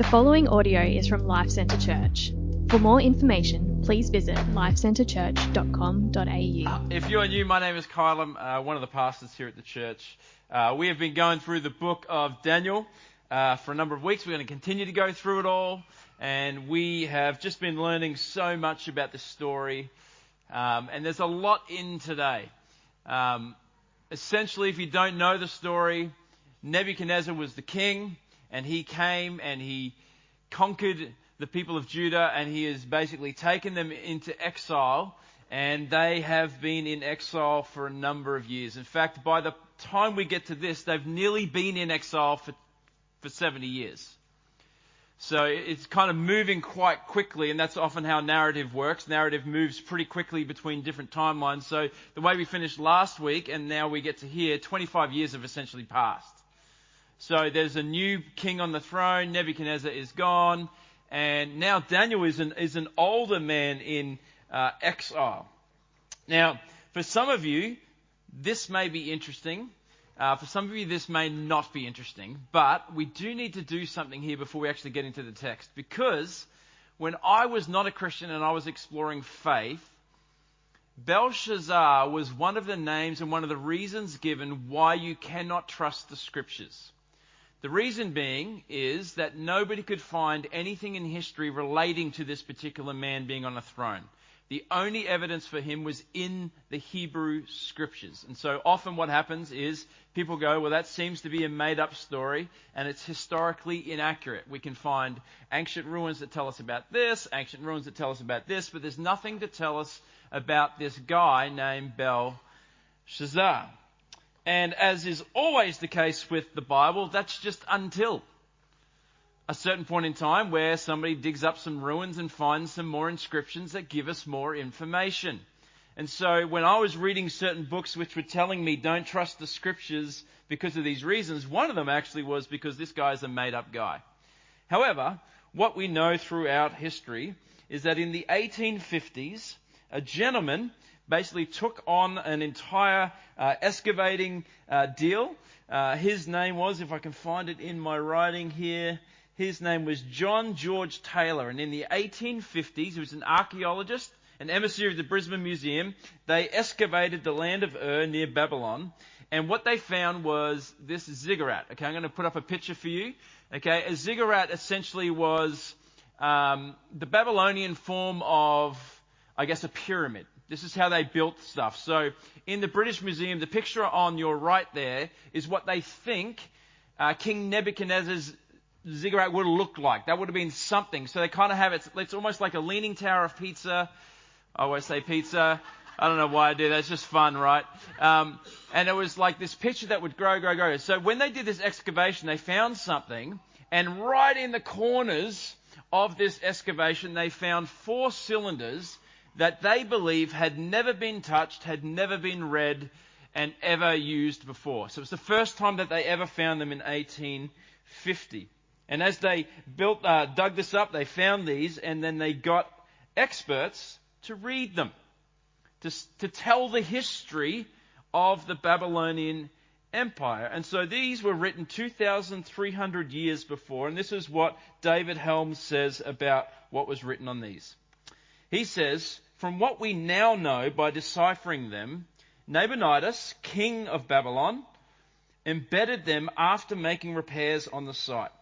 The following audio is from Life Centre Church. For more information, please visit lifecentrechurch.com.au. If you are new, my name is Kyle. I'm uh, one of the pastors here at the church. Uh, we have been going through the book of Daniel uh, for a number of weeks. We're going to continue to go through it all, and we have just been learning so much about this story. Um, and there's a lot in today. Um, essentially, if you don't know the story, Nebuchadnezzar was the king, and he came and he conquered the people of Judah, and he has basically taken them into exile, and they have been in exile for a number of years. In fact, by the time we get to this, they've nearly been in exile for, for 70 years. So it's kind of moving quite quickly, and that's often how narrative works. Narrative moves pretty quickly between different timelines. So the way we finished last week, and now we get to here, 25 years have essentially passed. So there's a new king on the throne, Nebuchadnezzar is gone, and now Daniel is an, is an older man in uh, exile. Now, for some of you, this may be interesting. Uh, for some of you, this may not be interesting, but we do need to do something here before we actually get into the text. Because when I was not a Christian and I was exploring faith, Belshazzar was one of the names and one of the reasons given why you cannot trust the scriptures. The reason being is that nobody could find anything in history relating to this particular man being on a throne. The only evidence for him was in the Hebrew scriptures. And so often what happens is people go, well, that seems to be a made up story and it's historically inaccurate. We can find ancient ruins that tell us about this, ancient ruins that tell us about this, but there's nothing to tell us about this guy named Belshazzar. And as is always the case with the Bible, that's just until a certain point in time where somebody digs up some ruins and finds some more inscriptions that give us more information. And so when I was reading certain books which were telling me don't trust the scriptures because of these reasons, one of them actually was because this guy is a made up guy. However, what we know throughout history is that in the 1850s, a gentleman basically took on an entire uh, excavating uh, deal. Uh, his name was, if I can find it in my writing here, his name was John George Taylor. And in the 1850s, he was an archaeologist, an emissary of the Brisbane Museum. They excavated the land of Ur near Babylon. And what they found was this ziggurat. Okay, I'm going to put up a picture for you. Okay, a ziggurat essentially was um, the Babylonian form of, I guess, a pyramid. This is how they built stuff. So in the British Museum, the picture on your right there is what they think uh, King Nebuchadnezzar's ziggurat would have looked like. That would have been something. So they kind of have it, it's almost like a leaning tower of pizza. I always say pizza. I don't know why I do that. It's just fun, right? Um, and it was like this picture that would grow, grow, grow. So when they did this excavation, they found something, and right in the corners of this excavation, they found four cylinders that they believe had never been touched, had never been read, and ever used before. So it's the first time that they ever found them in 1850. And as they built, uh, dug this up, they found these, and then they got experts to read them, to, to tell the history of the Babylonian Empire. And so these were written 2,300 years before, and this is what David Helms says about what was written on these. He says, From what we now know by deciphering them, Nabonidus, king of Babylon, embedded them after making repairs on the site.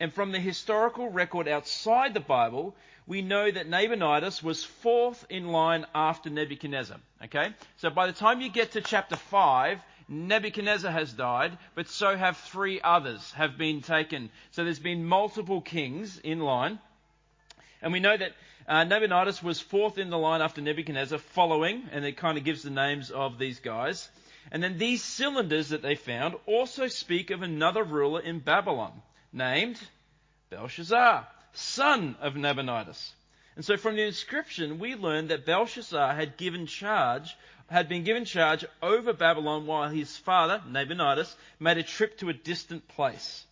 And from the historical record outside the Bible, we know that Nabonidus was fourth in line after Nebuchadnezzar. Okay? So by the time you get to chapter 5, Nebuchadnezzar has died, but so have three others have been taken. So there's been multiple kings in line. And we know that uh, Nabonidus was fourth in the line after Nebuchadnezzar, following, and it kind of gives the names of these guys. And then these cylinders that they found also speak of another ruler in Babylon named Belshazzar, son of Nabonidus. And so from the inscription, we learn that Belshazzar had given charge, had been given charge over Babylon while his father, Nabonidus, made a trip to a distant place.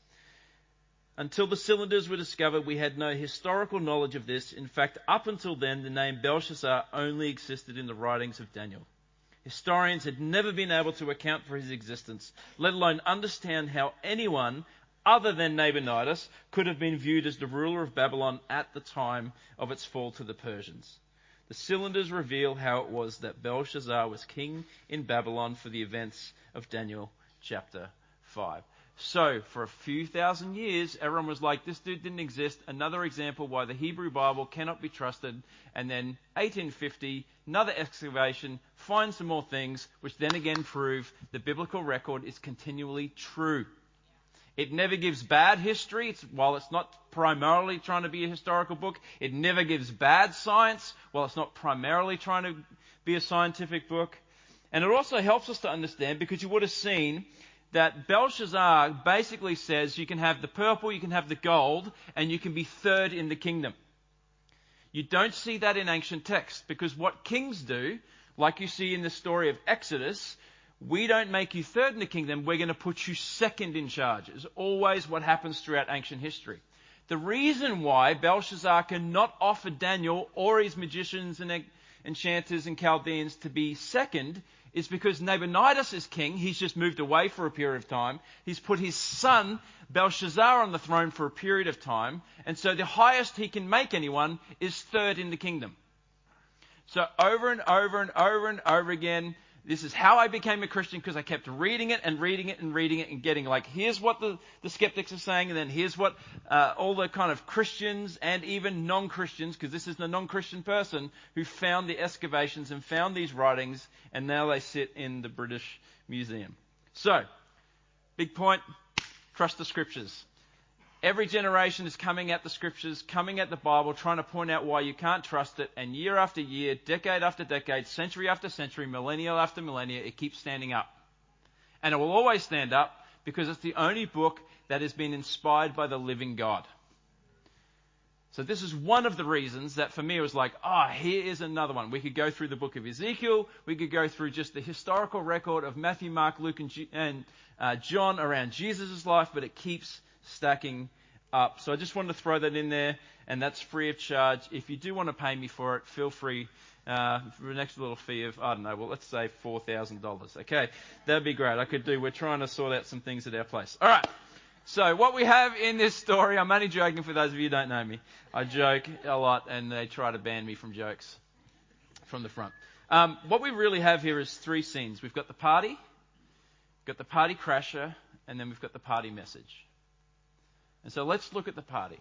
Until the cylinders were discovered, we had no historical knowledge of this. In fact, up until then, the name Belshazzar only existed in the writings of Daniel. Historians had never been able to account for his existence, let alone understand how anyone other than Nabonidus could have been viewed as the ruler of Babylon at the time of its fall to the Persians. The cylinders reveal how it was that Belshazzar was king in Babylon for the events of Daniel chapter 5. So, for a few thousand years, everyone was like, this dude didn't exist. Another example why the Hebrew Bible cannot be trusted. And then 1850, another excavation, find some more things, which then again prove the biblical record is continually true. It never gives bad history. It's, while it's not primarily trying to be a historical book, it never gives bad science while it's not primarily trying to be a scientific book. And it also helps us to understand because you would have seen that Belshazzar basically says you can have the purple, you can have the gold, and you can be third in the kingdom. You don't see that in ancient texts because what kings do, like you see in the story of Exodus, we don't make you third in the kingdom, we're going to put you second in charge. It's always what happens throughout ancient history. The reason why Belshazzar cannot offer Daniel or his magicians and enchanters and Chaldeans to be second is because Nabonidus is king. He's just moved away for a period of time. He's put his son Belshazzar on the throne for a period of time. And so the highest he can make anyone is third in the kingdom. So over and over and over and over again, this is how I became a Christian because I kept reading it and reading it and reading it and getting like, here's what the, the skeptics are saying, and then here's what uh, all the kind of Christians and even non Christians, because this is the non Christian person who found the excavations and found these writings, and now they sit in the British Museum. So, big point trust the scriptures. Every generation is coming at the scriptures, coming at the Bible, trying to point out why you can't trust it. And year after year, decade after decade, century after century, millennial after millennia, it keeps standing up. And it will always stand up because it's the only book that has been inspired by the living God. So this is one of the reasons that for me it was like, ah, oh, here is another one. We could go through the book of Ezekiel. We could go through just the historical record of Matthew, Mark, Luke, and uh, John around Jesus' life, but it keeps stacking up. So I just wanted to throw that in there, and that's free of charge. If you do want to pay me for it, feel free. Uh, for an extra little fee of, I don't know, well, let's say $4,000. Okay, that'd be great. I could do, we're trying to sort out some things at our place. All right. So what we have in this story, I'm only joking for those of you who don't know me. I joke a lot, and they try to ban me from jokes from the front. Um, what we really have here is three scenes. We've got the party, we've got the party crasher, and then we've got the party message. And so let's look at the party.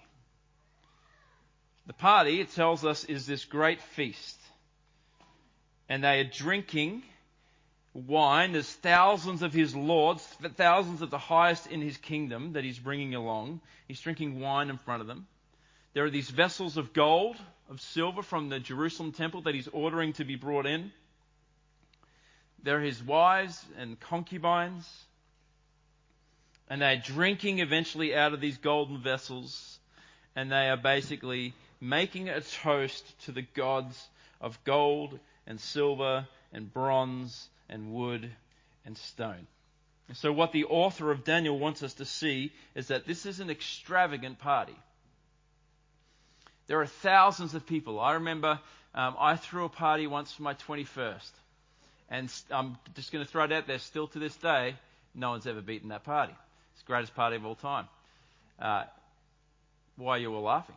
The party, it tells us, is this great feast. And they are drinking wine. There's thousands of his lords, thousands of the highest in his kingdom that he's bringing along. He's drinking wine in front of them. There are these vessels of gold, of silver from the Jerusalem temple that he's ordering to be brought in. There are his wives and concubines and they're drinking eventually out of these golden vessels, and they are basically making a toast to the gods of gold and silver and bronze and wood and stone. So, what the author of Daniel wants us to see is that this is an extravagant party. There are thousands of people. I remember um, I threw a party once for my 21st. And I'm just going to throw it out there, still to this day, no one's ever beaten that party. It's the greatest party of all time. Uh, why you all laughing?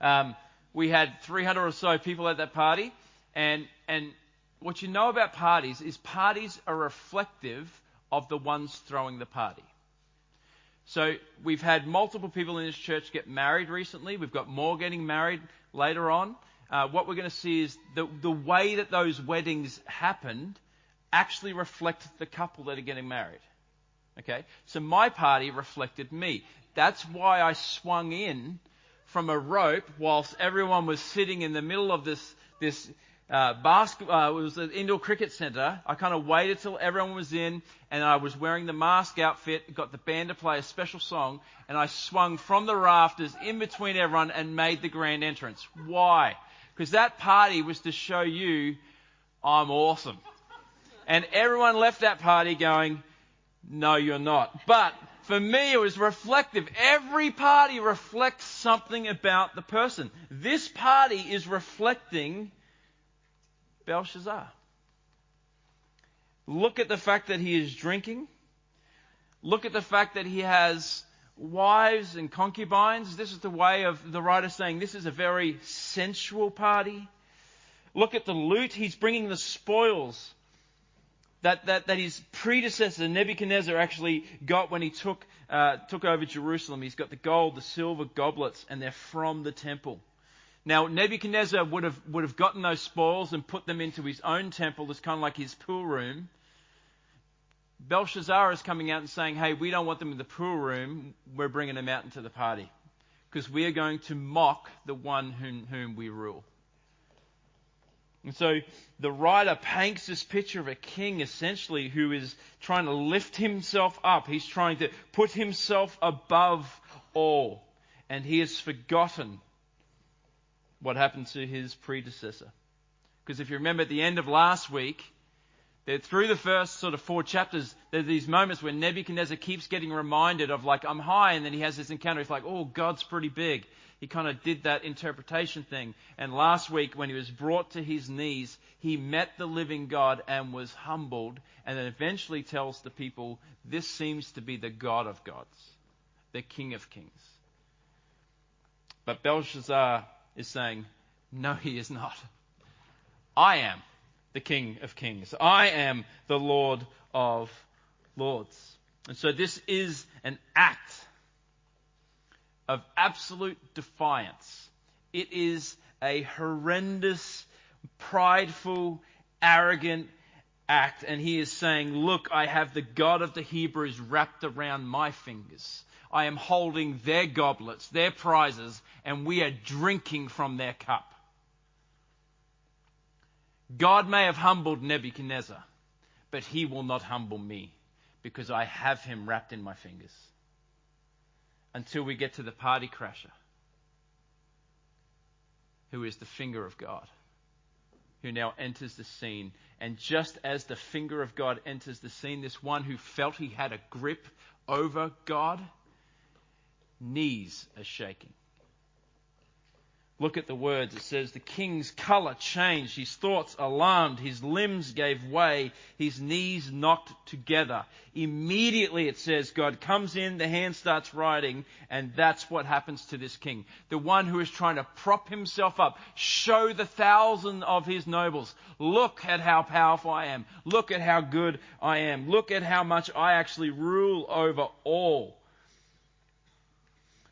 Um, we had 300 or so people at that party, and and what you know about parties is parties are reflective of the ones throwing the party. So we've had multiple people in this church get married recently. We've got more getting married later on. Uh, what we're going to see is the the way that those weddings happened actually reflect the couple that are getting married. Okay? So my party reflected me. That's why I swung in from a rope whilst everyone was sitting in the middle of this, this, uh, uh, it was an indoor cricket centre. I kind of waited till everyone was in and I was wearing the mask outfit, got the band to play a special song and I swung from the rafters in between everyone and made the grand entrance. Why? Because that party was to show you I'm awesome. And everyone left that party going, no, you're not. But for me, it was reflective. Every party reflects something about the person. This party is reflecting Belshazzar. Look at the fact that he is drinking. Look at the fact that he has wives and concubines. This is the way of the writer saying this is a very sensual party. Look at the loot. He's bringing the spoils that, that, that his predecessor Nebuchadnezzar actually got when he took, uh, took over Jerusalem. He's got the gold, the silver goblets, and they're from the temple. Now, Nebuchadnezzar would have, would have gotten those spoils and put them into his own temple as kind of like his pool room. Belshazzar is coming out and saying, hey, we don't want them in the pool room, we're bringing them out into the party. Because we are going to mock the one whom, whom we rule. And so the writer paints this picture of a king essentially who is trying to lift himself up. He's trying to put himself above all. And he has forgotten what happened to his predecessor. Because if you remember at the end of last week, that through the first sort of four chapters, there's these moments where Nebuchadnezzar keeps getting reminded of like, I'm high, and then he has this encounter. He's like, oh, God's pretty big. He kind of did that interpretation thing. And last week, when he was brought to his knees, he met the living God and was humbled, and then eventually tells the people, this seems to be the God of gods, the King of kings. But Belshazzar is saying, no, he is not. I am the King of Kings. I am the Lord of Lords. And so this is an act of absolute defiance. It is a horrendous, prideful, arrogant act. And he is saying, Look, I have the God of the Hebrews wrapped around my fingers. I am holding their goblets, their prizes, and we are drinking from their cup. God may have humbled Nebuchadnezzar, but he will not humble me because I have him wrapped in my fingers. Until we get to the party crasher, who is the finger of God, who now enters the scene. And just as the finger of God enters the scene, this one who felt he had a grip over God, knees are shaking. Look at the words. It says, The king's color changed, his thoughts alarmed, his limbs gave way, his knees knocked together. Immediately, it says, God comes in, the hand starts writing, and that's what happens to this king. The one who is trying to prop himself up, show the thousand of his nobles. Look at how powerful I am. Look at how good I am. Look at how much I actually rule over all.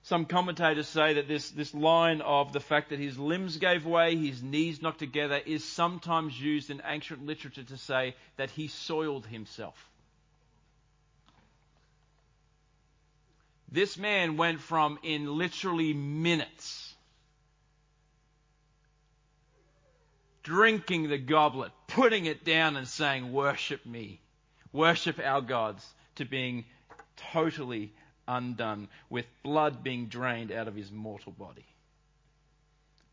Some commentators say that this, this line of the fact that his limbs gave way, his knees knocked together, is sometimes used in ancient literature to say that he soiled himself. This man went from in literally minutes drinking the goblet, putting it down and saying, Worship me, worship our gods, to being totally undone, with blood being drained out of his mortal body.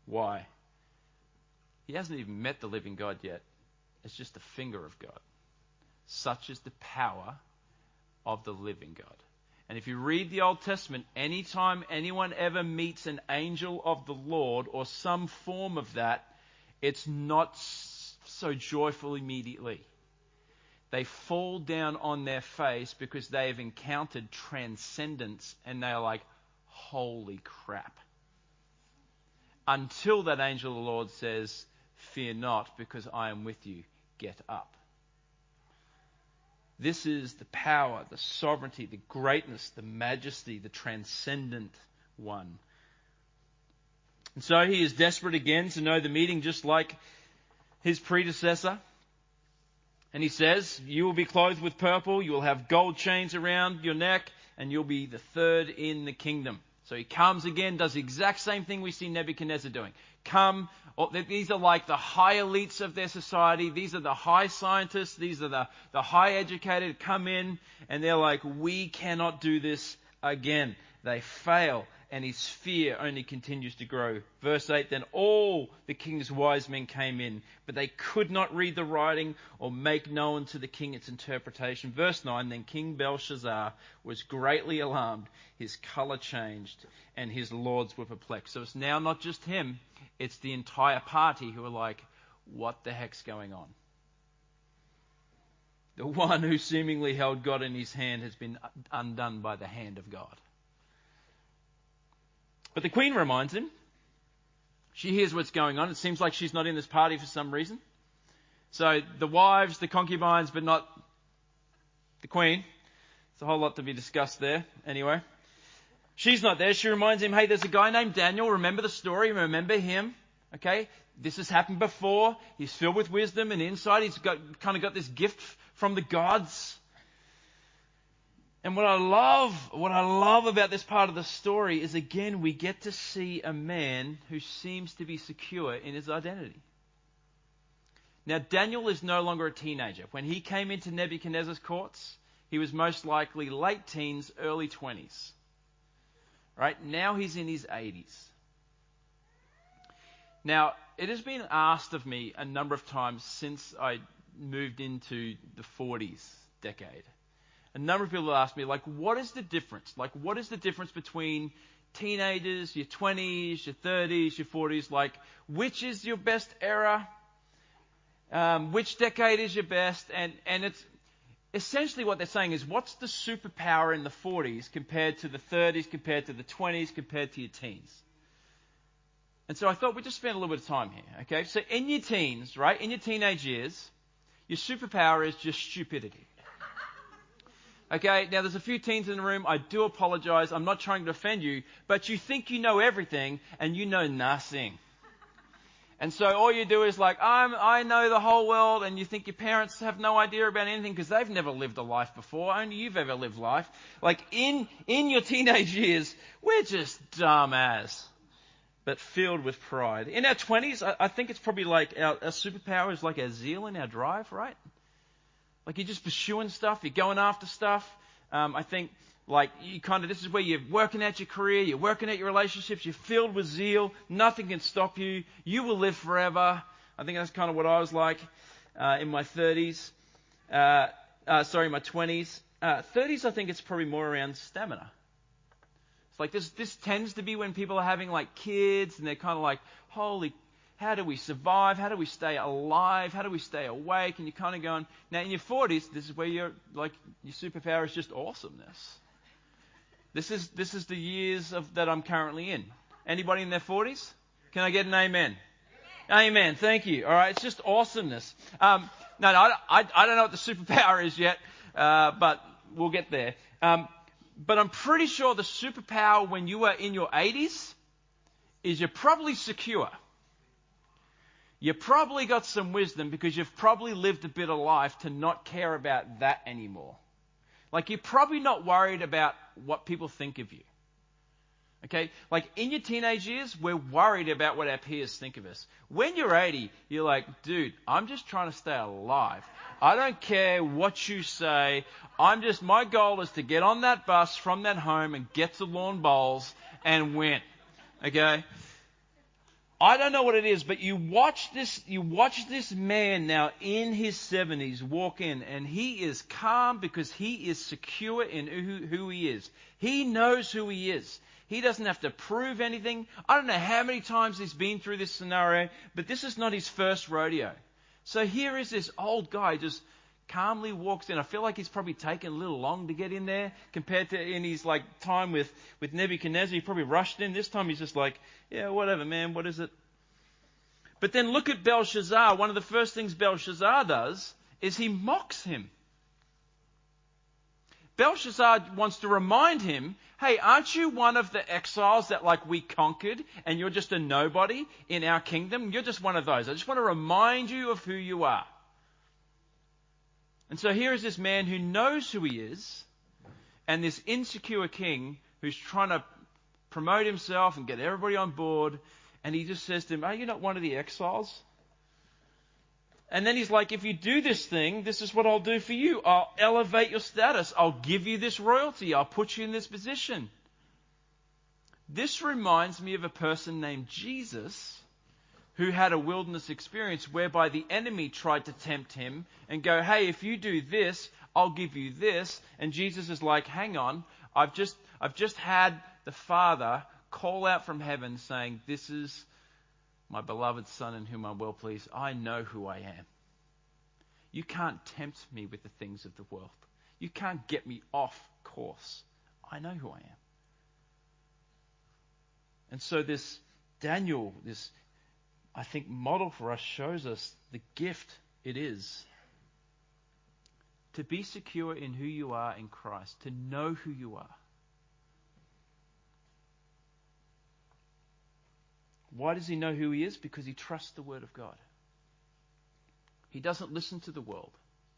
Why? He hasn't even met the living God yet. It's just the finger of God. Such is the power of the living God. And if you read the Old Testament, anytime anyone ever meets an angel of the Lord or some form of that, it's not so joyful immediately they fall down on their face because they have encountered transcendence and they are like, holy crap. Until that angel of the Lord says, Fear not, because I am with you. Get up. This is the power, the sovereignty, the greatness, the majesty, the transcendent one. And so he is desperate again to know the meeting, just like his predecessor. And he says, You will be clothed with purple, you will have gold chains around your neck, and you'll be the third in the kingdom. So he comes again, does the exact same thing we see Nebuchadnezzar doing. Come, oh, these are like the high elites of their society. These are the high scientists. These are the, the high educated come in, and they're like, we cannot do this again. They fail and his fear only continues to grow. Verse 8 Then all the king's wise men came in, but they could not read the writing or make known to the king its interpretation. Verse 9 Then King Belshazzar was greatly alarmed, his color changed, and his lords were perplexed. So it's now not just him, it's the entire party who are like, What the heck's going on? The one who seemingly held God in his hand has been undone by the hand of God. But the queen reminds him. She hears what's going on. It seems like she's not in this party for some reason. So the wives, the concubines, but not the queen. It's a whole lot to be discussed there. Anyway. She's not there. She reminds him, hey, there's a guy named Daniel. Remember the story? Remember him? Okay? This has happened before. He's filled with wisdom and insight. He's got, kind of got this gift from the gods. And what I love, what I love about this part of the story is again, we get to see a man who seems to be secure in his identity. Now, Daniel is no longer a teenager. When he came into Nebuchadnezzar's courts, he was most likely late teens, early 20s. Right? Now he's in his 80s. Now, it has been asked of me a number of times since I moved into the 40s decade a number of people have asked me, like, what is the difference? Like, what is the difference between teenagers, your 20s, your 30s, your 40s? Like, which is your best era? Um, which decade is your best? And, and it's essentially what they're saying is, what's the superpower in the 40s compared to the 30s, compared to the 20s, compared to your teens? And so I thought we'd just spend a little bit of time here, okay? So in your teens, right, in your teenage years, your superpower is just stupidity. Okay, now there's a few teens in the room. I do apologize. I'm not trying to offend you, but you think you know everything and you know nothing. And so all you do is like, I'm, I know the whole world, and you think your parents have no idea about anything because they've never lived a life before. Only you've ever lived life. Like in, in your teenage years, we're just dumb as, but filled with pride. In our 20s, I, I think it's probably like our, our superpower is like our zeal and our drive, right? Like you're just pursuing stuff, you're going after stuff. Um, I think like you kind of this is where you're working at your career, you're working at your relationships, you're filled with zeal. Nothing can stop you. You will live forever. I think that's kind of what I was like uh, in my 30s. Uh, uh, sorry, my 20s. 30s, uh, I think it's probably more around stamina. It's like this. This tends to be when people are having like kids, and they're kind of like, "Holy how do we survive? How do we stay alive? How do we stay awake? And you're kind of going, now in your 40s, this is where you're like, your superpower is just awesomeness. This is, this is the years of, that I'm currently in. Anybody in their 40s? Can I get an amen? Amen. amen. Thank you. All right. It's just awesomeness. Um, no, no, I, I, I, don't know what the superpower is yet, uh, but we'll get there. Um, but I'm pretty sure the superpower when you are in your 80s is you're probably secure you probably got some wisdom because you've probably lived a bit of life to not care about that anymore. Like you're probably not worried about what people think of you. Okay? Like in your teenage years, we're worried about what our peers think of us. When you're 80, you're like, dude, I'm just trying to stay alive. I don't care what you say. I'm just, my goal is to get on that bus from that home and get to lawn bowls and win. Okay? I don't know what it is, but you watch this, you watch this man now in his 70s walk in and he is calm because he is secure in who, who he is. He knows who he is. He doesn't have to prove anything. I don't know how many times he's been through this scenario, but this is not his first rodeo. So here is this old guy just calmly walks in. I feel like he's probably taken a little long to get in there compared to in his like time with, with Nebuchadnezzar. He probably rushed in. This time he's just like, yeah, whatever, man, what is it? But then look at Belshazzar. One of the first things Belshazzar does is he mocks him. Belshazzar wants to remind him, hey, aren't you one of the exiles that like we conquered and you're just a nobody in our kingdom? You're just one of those. I just want to remind you of who you are. And so here is this man who knows who he is, and this insecure king who's trying to promote himself and get everybody on board. And he just says to him, Are you not one of the exiles? And then he's like, If you do this thing, this is what I'll do for you. I'll elevate your status. I'll give you this royalty. I'll put you in this position. This reminds me of a person named Jesus who had a wilderness experience whereby the enemy tried to tempt him and go, Hey, if you do this, I'll give you this. And Jesus is like, Hang on, I've just, I've just had the Father call out from heaven saying, This is my beloved Son in whom I'm well pleased. I know who I am. You can't tempt me with the things of the world. You can't get me off course. I know who I am. And so this Daniel, this I think model for us shows us the gift it is to be secure in who you are in Christ, to know who you are. Why does he know who he is? Because he trusts the Word of God. He doesn't listen to the world.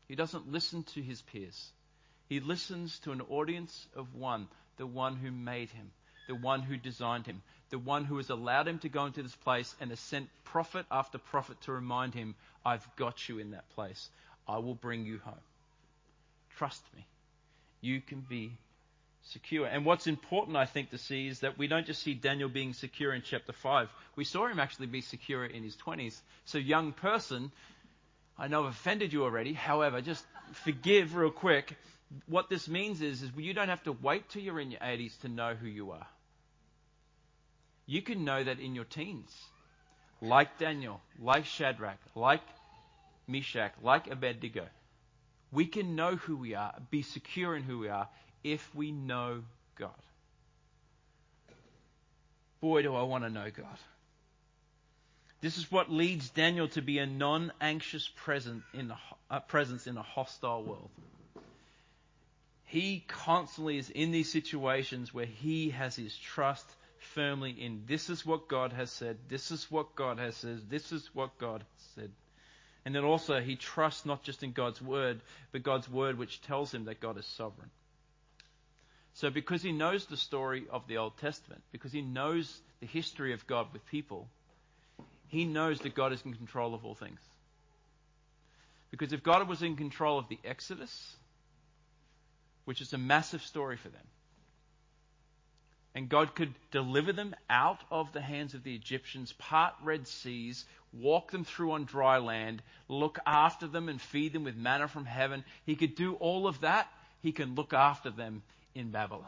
He doesn't listen to his peers. He listens to an audience of one, the one who made him, the one who designed him, the one who has allowed him to go into this place and has sent prophet after prophet to remind him, I've got you in that place. I will bring you home. Trust me. You can be secure. And what's important, I think, to see is that we don't just see Daniel being secure in chapter 5. We saw him actually be secure in his 20s. So, young person, I know I've offended you already. However, just forgive real quick. What this means is, is you don't have to wait till you're in your 80s to know who you are. You can know that in your teens. Like Daniel, like Shadrach, like Meshach, like Abednego. We can know who we are, be secure in who we are, if we know God. Boy, do I want to know God. This is what leads Daniel to be a non anxious presence in, a, presence in a hostile world. He constantly is in these situations where he has his trust firmly in this is what God has said, this is what God has said, this is what God said. And then also he trusts not just in God's word, but God's word which tells him that God is sovereign. So because he knows the story of the Old Testament, because he knows the history of God with people, he knows that God is in control of all things. Because if God was in control of the Exodus, which is a massive story for them, and God could deliver them out of the hands of the Egyptians, part Red Seas, walk them through on dry land, look after them and feed them with manna from heaven. He could do all of that. He can look after them in Babylon.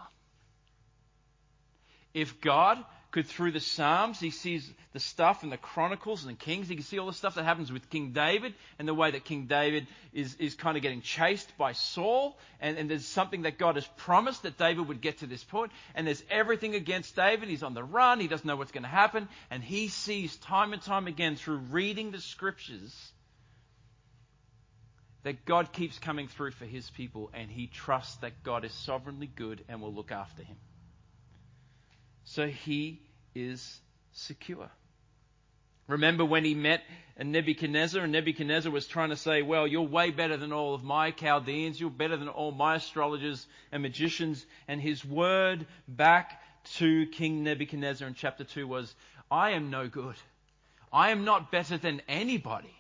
If God could, through the Psalms, he sees the stuff in the Chronicles and the Kings. He can see all the stuff that happens with King David and the way that King David is, is kind of getting chased by Saul. And, and there's something that God has promised that David would get to this point. And there's everything against David. He's on the run. He doesn't know what's going to happen. And he sees time and time again through reading the scriptures that God keeps coming through for his people. And he trusts that God is sovereignly good and will look after him. So he is secure. Remember when he met Nebuchadnezzar, and Nebuchadnezzar was trying to say, Well, you're way better than all of my Chaldeans, you're better than all my astrologers and magicians. And his word back to King Nebuchadnezzar in chapter 2 was, I am no good. I am not better than anybody.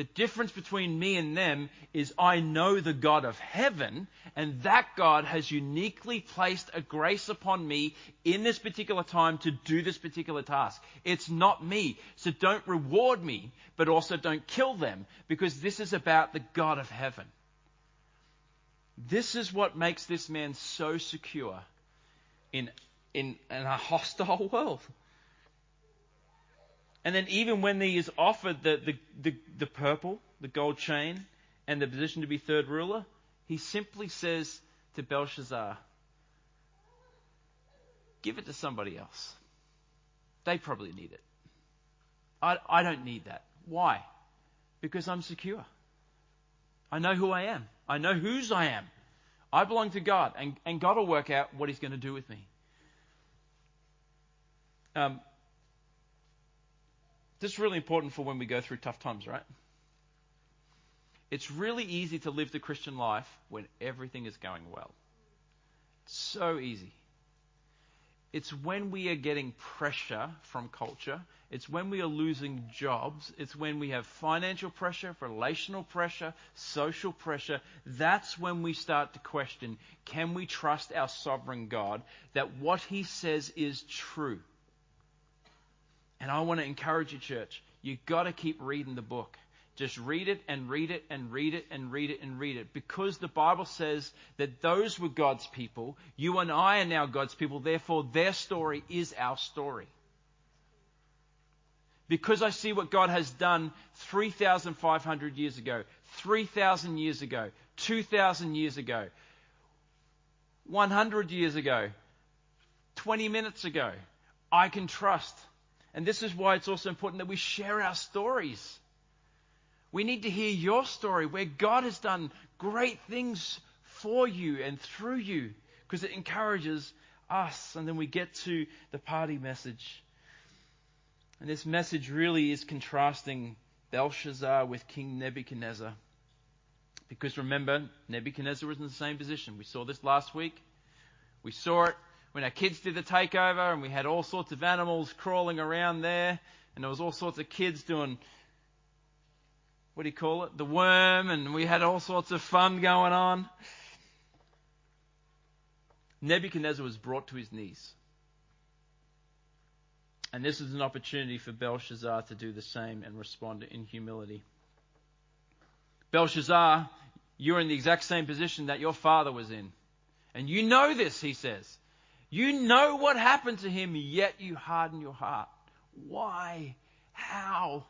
The difference between me and them is I know the God of heaven, and that God has uniquely placed a grace upon me in this particular time to do this particular task. It's not me. So don't reward me, but also don't kill them, because this is about the God of heaven. This is what makes this man so secure in, in, in a hostile world. And then even when he is offered the, the, the, the, purple, the gold chain, and the position to be third ruler, he simply says to Belshazzar, give it to somebody else. They probably need it. I, I don't need that. Why? Because I'm secure. I know who I am. I know whose I am. I belong to God, and, and God will work out what He's going to do with me. Um, this is really important for when we go through tough times, right? It's really easy to live the Christian life when everything is going well. It's so easy. It's when we are getting pressure from culture. It's when we are losing jobs. It's when we have financial pressure, relational pressure, social pressure. That's when we start to question can we trust our sovereign God that what he says is true? And I want to encourage you, church, you've got to keep reading the book. Just read it and read it and read it and read it and read it. Because the Bible says that those were God's people. You and I are now God's people. Therefore, their story is our story. because I see what God has done 3,500 years ago, 3,000 years ago, 2,000 years ago, 100 years ago, 20 minutes ago, I can trust. And this is why it's also important that we share our stories. We need to hear your story where God has done great things for you and through you because it encourages us. And then we get to the party message. And this message really is contrasting Belshazzar with King Nebuchadnezzar. Because remember, Nebuchadnezzar was in the same position. We saw this last week. We saw it when our kids did the takeover and we had all sorts of animals crawling around there and there was all sorts of kids doing what do you call it? The worm and we had all sorts of fun going on. Nebuchadnezzar was brought to his knees. And this is an opportunity for Belshazzar to do the same and respond in humility. Belshazzar, you're in the exact same position that your father was in. And you know this, he says. You know what happened to him, yet you harden your heart. Why? How?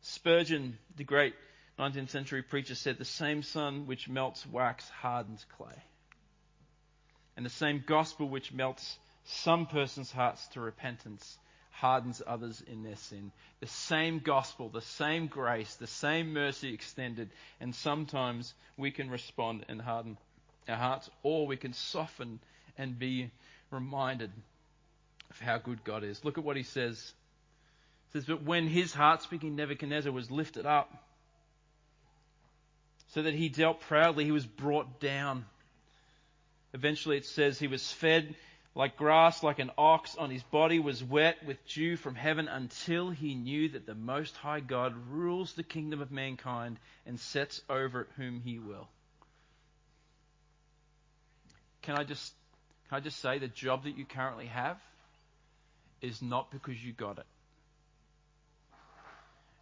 Spurgeon, the great 19th century preacher, said, The same sun which melts wax hardens clay. And the same gospel which melts some persons' hearts to repentance hardens others in their sin. The same gospel, the same grace, the same mercy extended, and sometimes we can respond and harden our hearts, or we can soften and be reminded of how good God is. Look at what he says. He says, But when his heart, speaking Nebuchadnezzar, was lifted up, so that he dealt proudly, he was brought down. Eventually it says he was fed like grass, like an ox, on his body was wet with dew from heaven until he knew that the Most High God rules the kingdom of mankind and sets over it whom he will. Can I just, can I just say the job that you currently have is not because you got it.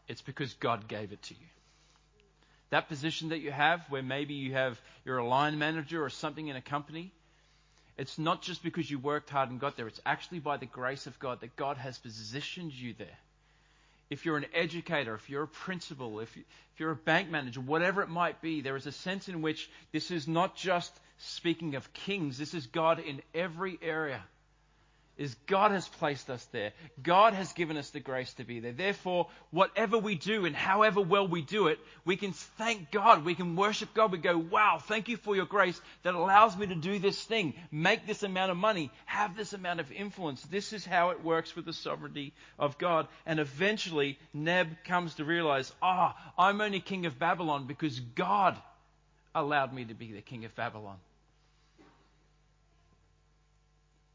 It's because God gave it to you. That position that you have, where maybe you have, you're a line manager or something in a company, it's not just because you worked hard and got there. It's actually by the grace of God that God has positioned you there. If you're an educator, if you're a principal, if, you, if you're a bank manager, whatever it might be, there is a sense in which this is not just speaking of kings, this is God in every area is God has placed us there. God has given us the grace to be there. Therefore, whatever we do and however well we do it, we can thank God. We can worship God. We go, wow, thank you for your grace that allows me to do this thing, make this amount of money, have this amount of influence. This is how it works with the sovereignty of God. And eventually, Neb comes to realize, ah, oh, I'm only king of Babylon because God allowed me to be the king of Babylon.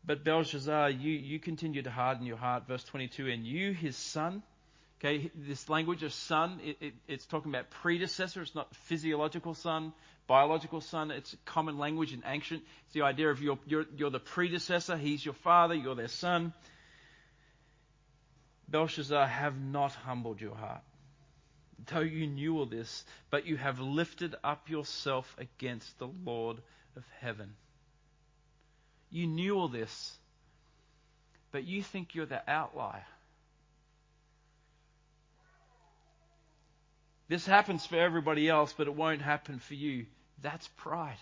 But Belshazzar, you, you continue to harden your heart. Verse 22, and you, his son, okay, this language of son, it, it, it's talking about predecessor. It's not physiological son, biological son. It's common language in ancient. It's the idea of you're, you're, you're the predecessor. He's your father. You're their son. Belshazzar, have not humbled your heart. Though you knew all this, but you have lifted up yourself against the Lord of heaven. You knew all this, but you think you're the outlier. This happens for everybody else, but it won't happen for you. That's pride.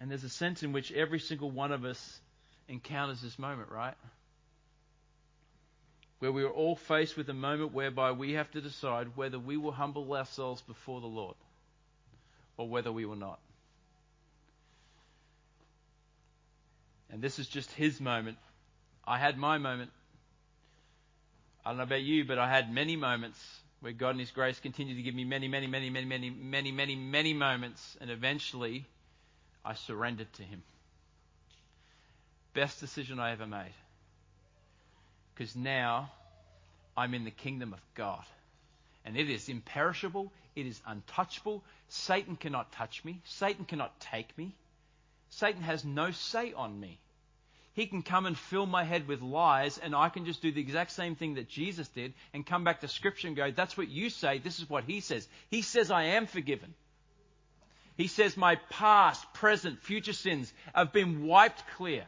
And there's a sense in which every single one of us encounters this moment, right? Where we are all faced with a moment whereby we have to decide whether we will humble ourselves before the Lord or whether we will not. And this is just his moment. I had my moment. I don't know about you, but I had many moments where God and His grace continued to give me many, many, many, many, many, many, many, many moments, and eventually I surrendered to Him. Best decision I ever made. Because now I'm in the kingdom of God. And it is imperishable, it is untouchable. Satan cannot touch me, Satan cannot take me. Satan has no say on me. He can come and fill my head with lies, and I can just do the exact same thing that Jesus did and come back to Scripture and go, That's what you say, this is what he says. He says, I am forgiven. He says, My past, present, future sins have been wiped clear.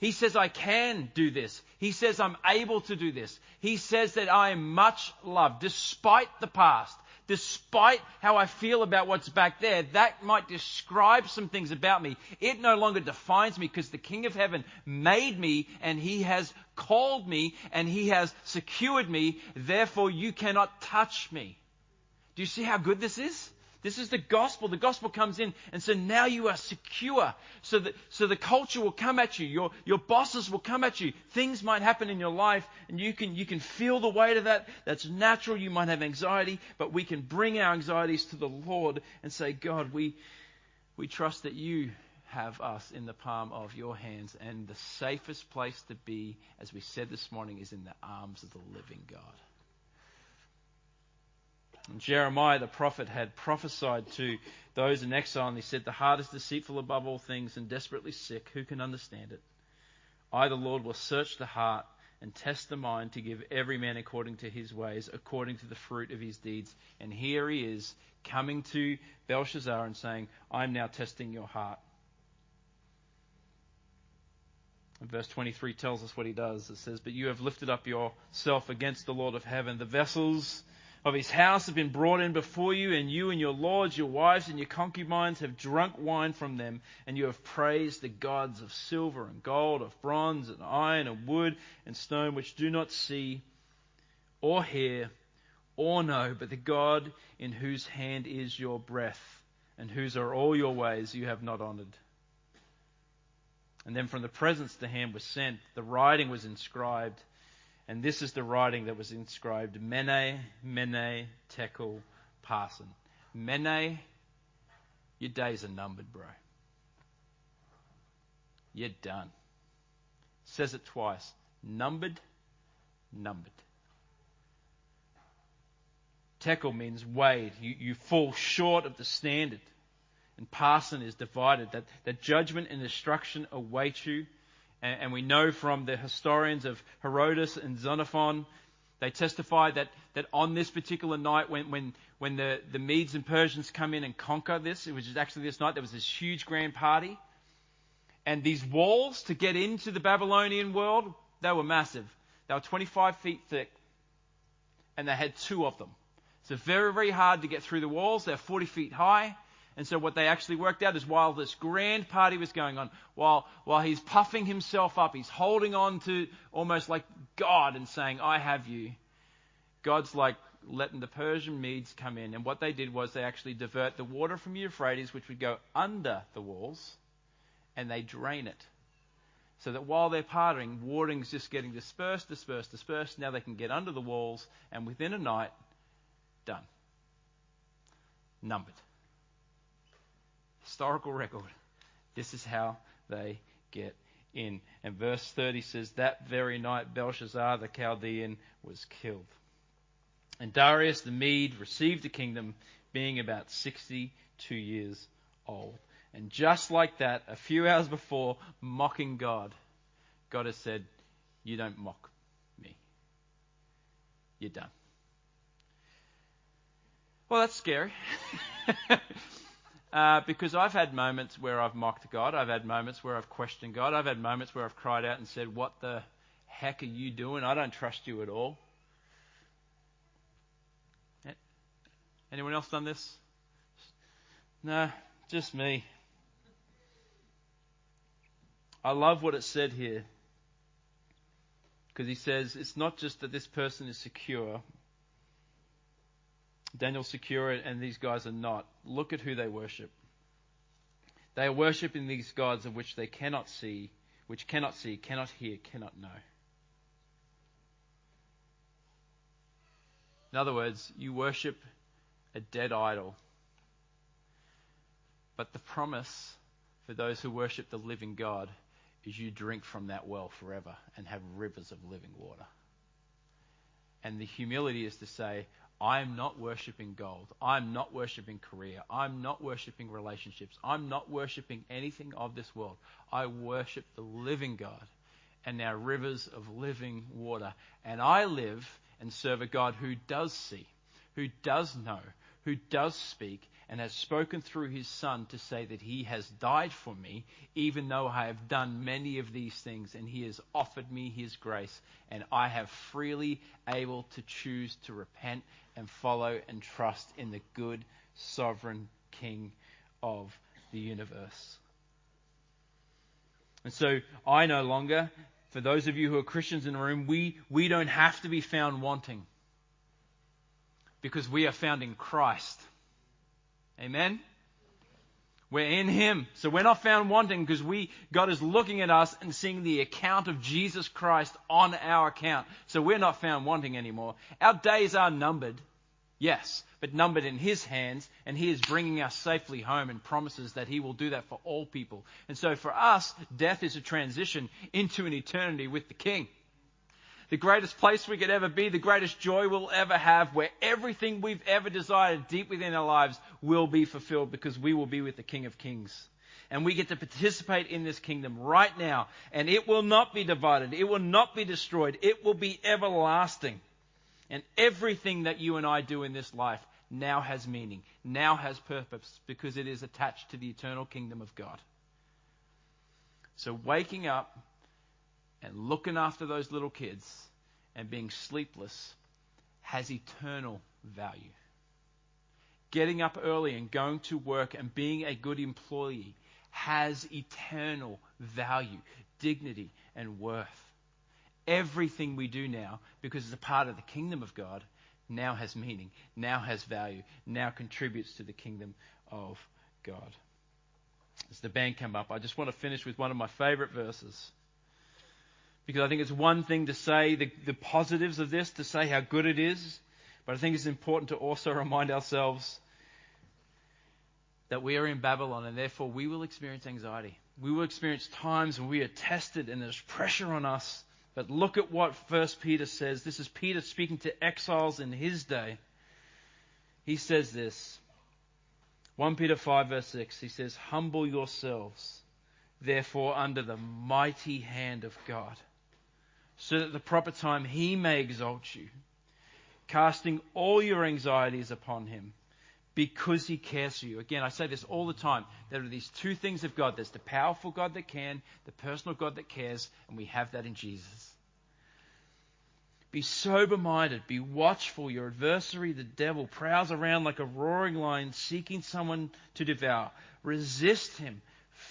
He says, I can do this. He says, I'm able to do this. He says that I am much loved despite the past, despite how I feel about what's back there. That might describe some things about me. It no longer defines me because the King of Heaven made me and He has called me and He has secured me. Therefore, you cannot touch me. Do you see how good this is? This is the gospel. The gospel comes in, and so now you are secure. So that so the culture will come at you. Your your bosses will come at you. Things might happen in your life, and you can you can feel the weight of that. That's natural. You might have anxiety, but we can bring our anxieties to the Lord and say, God, we we trust that you have us in the palm of your hands, and the safest place to be, as we said this morning, is in the arms of the living God. And Jeremiah the prophet had prophesied to those in exile, and he said, The heart is deceitful above all things and desperately sick. Who can understand it? I, the Lord, will search the heart and test the mind to give every man according to his ways, according to the fruit of his deeds. And here he is coming to Belshazzar and saying, I'm now testing your heart. Verse 23 tells us what he does. It says, But you have lifted up yourself against the Lord of heaven. The vessels of his house have been brought in before you, and you and your lords, your wives, and your concubines have drunk wine from them, and you have praised the gods of silver and gold, of bronze and iron and wood and stone, which do not see or hear or know, but the God in whose hand is your breath, and whose are all your ways you have not honored. And then from the presence the hand was sent, the writing was inscribed and this is the writing that was inscribed Mene, Mene, Tekel, Parsin. Mene, your days are numbered, bro. You're done. Says it twice. Numbered, numbered. Tekel means weighed. You, you fall short of the standard. And parsin is divided. That, that judgment and destruction await you and, and we know from the historians of Herodotus and Xenophon, they testify that, that on this particular night, when, when, when the, the Medes and Persians come in and conquer this, it was actually this night, there was this huge grand party. And these walls to get into the Babylonian world, they were massive. They were 25 feet thick. And they had two of them. So very, very hard to get through the walls. They're 40 feet high. And so what they actually worked out is while this grand party was going on, while, while he's puffing himself up, he's holding on to almost like God and saying, I have you. God's like letting the Persian Medes come in. And what they did was they actually divert the water from Euphrates, which would go under the walls, and they drain it. So that while they're partying, watering's just getting dispersed, dispersed, dispersed. Now they can get under the walls, and within a night, done. Numbered historical record. This is how they get in. And verse 30 says, That very night Belshazzar the Chaldean was killed. And Darius the Mede received the kingdom, being about 62 years old. And just like that, a few hours before, mocking God, God has said, You don't mock me. You're done. Well, that's scary. Uh, because I've had moments where I've mocked God. I've had moments where I've questioned God. I've had moments where I've cried out and said, What the heck are you doing? I don't trust you at all. Anyone else done this? No, just me. I love what it said here. Because he says it's not just that this person is secure, Daniel's secure and these guys are not. Look at who they worship. They are worshipping these gods of which they cannot see, which cannot see, cannot hear, cannot know. In other words, you worship a dead idol. But the promise for those who worship the living God is you drink from that well forever and have rivers of living water. And the humility is to say, I'm not worshiping gold. I'm not worshiping career. I'm not worshiping relationships. I'm not worshiping anything of this world. I worship the living God and now rivers of living water. And I live and serve a God who does see, who does know, who does speak, and has spoken through his Son to say that he has died for me, even though I have done many of these things, and he has offered me his grace, and I have freely able to choose to repent and follow and trust in the good, sovereign King of the universe. And so I no longer, for those of you who are Christians in the room, we, we don't have to be found wanting because we are found in Christ. Amen? We're in Him. So we're not found wanting because we, God is looking at us and seeing the account of Jesus Christ on our account. So we're not found wanting anymore. Our days are numbered. Yes, but numbered in His hands, and He is bringing us safely home and promises that He will do that for all people. And so for us, death is a transition into an eternity with the King the greatest place we could ever be, the greatest joy we'll ever have, where everything we've ever desired deep within our lives will be fulfilled because we will be with the King of Kings. And we get to participate in this kingdom right now. And it will not be divided. It will not be destroyed. It will be everlasting. And everything that you and I do in this life now has meaning, now has purpose, because it is attached to the eternal kingdom of God. So waking up and looking after those little kids and being sleepless has eternal value. Getting up early and going to work and being a good employee has eternal value, dignity, and worth. Everything we do now, because it's a part of the kingdom of God, now has meaning, now has value, now contributes to the kingdom of God. As the band come up, I just want to finish with one of my favorite verses. Because I think it's one thing to say the, the positives of this, to say how good it is, but I think it's important to also remind ourselves that we are in Babylon and therefore we will experience anxiety. We will experience times when we are tested and there's pressure on us. But look at what First Peter says. This is Peter speaking to exiles in his day. He says this. 1 Peter 5 verse 6. He says, Humble yourselves, therefore, under the mighty hand of God so that at the proper time he may exalt you, casting all your anxieties upon him because he cares for you. Again, I say this all the time. There are these two things of God there's the powerful God that can, the personal God that cares, and we have that in Jesus. Be sober minded, be watchful. Your adversary, the devil, prowls around like a roaring lion seeking someone to devour. Resist him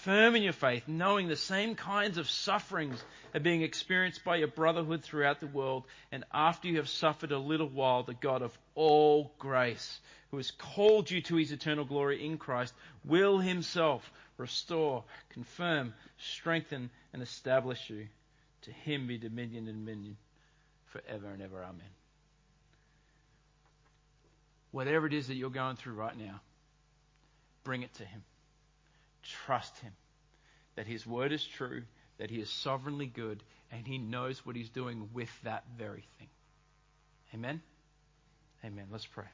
firm in your faith, knowing the same kinds of sufferings are being experienced by your brotherhood throughout the world, and after you have suffered a little while, the God of all grace, who has called you to his eternal glory in Christ, will himself restore, confirm, strengthen, and establish you. To him be dominion and dominion forever and ever. Amen. Whatever it is that you're going through right now, bring it to him. Trust Him. That His word is true, that He is sovereignly good, and He knows what He's doing with that very thing. Amen? Amen. Let's pray.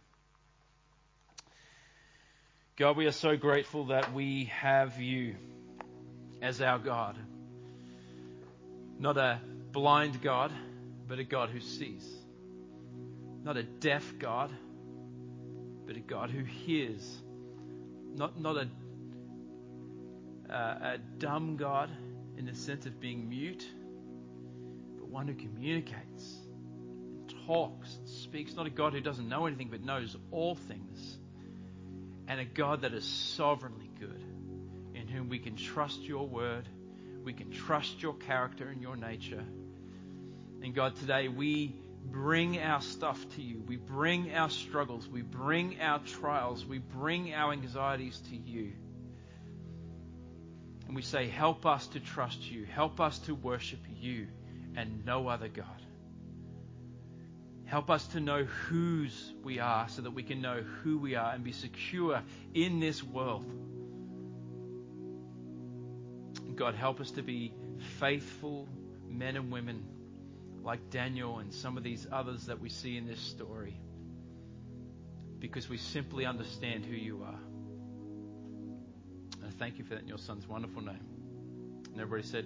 God, we are so grateful that we have you as our God. Not a blind God, but a God who sees. Not a deaf God, but a God who hears. Not, not a uh, a dumb God in the sense of being mute, but one who communicates and talks and speaks. Not a God who doesn't know anything but knows all things. And a God that is sovereignly good, in whom we can trust your word, we can trust your character and your nature. And God, today we bring our stuff to you. We bring our struggles. We bring our trials. We bring our anxieties to you. And we say, Help us to trust you. Help us to worship you and no other God. Help us to know whose we are so that we can know who we are and be secure in this world. God, help us to be faithful men and women like Daniel and some of these others that we see in this story because we simply understand who you are thank you for that in your son's wonderful name. And everybody said,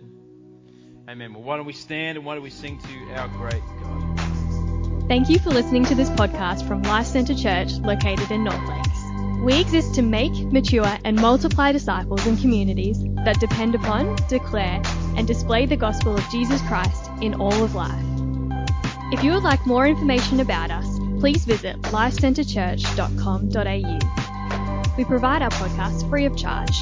Amen. Well, why don't we stand and why don't we sing to our great God? Thank you for listening to this podcast from Life Centre Church located in North Lakes. We exist to make, mature, and multiply disciples and communities that depend upon, declare, and display the gospel of Jesus Christ in all of life. If you would like more information about us, please visit lifecenterchurch.com.au. We provide our podcast free of charge.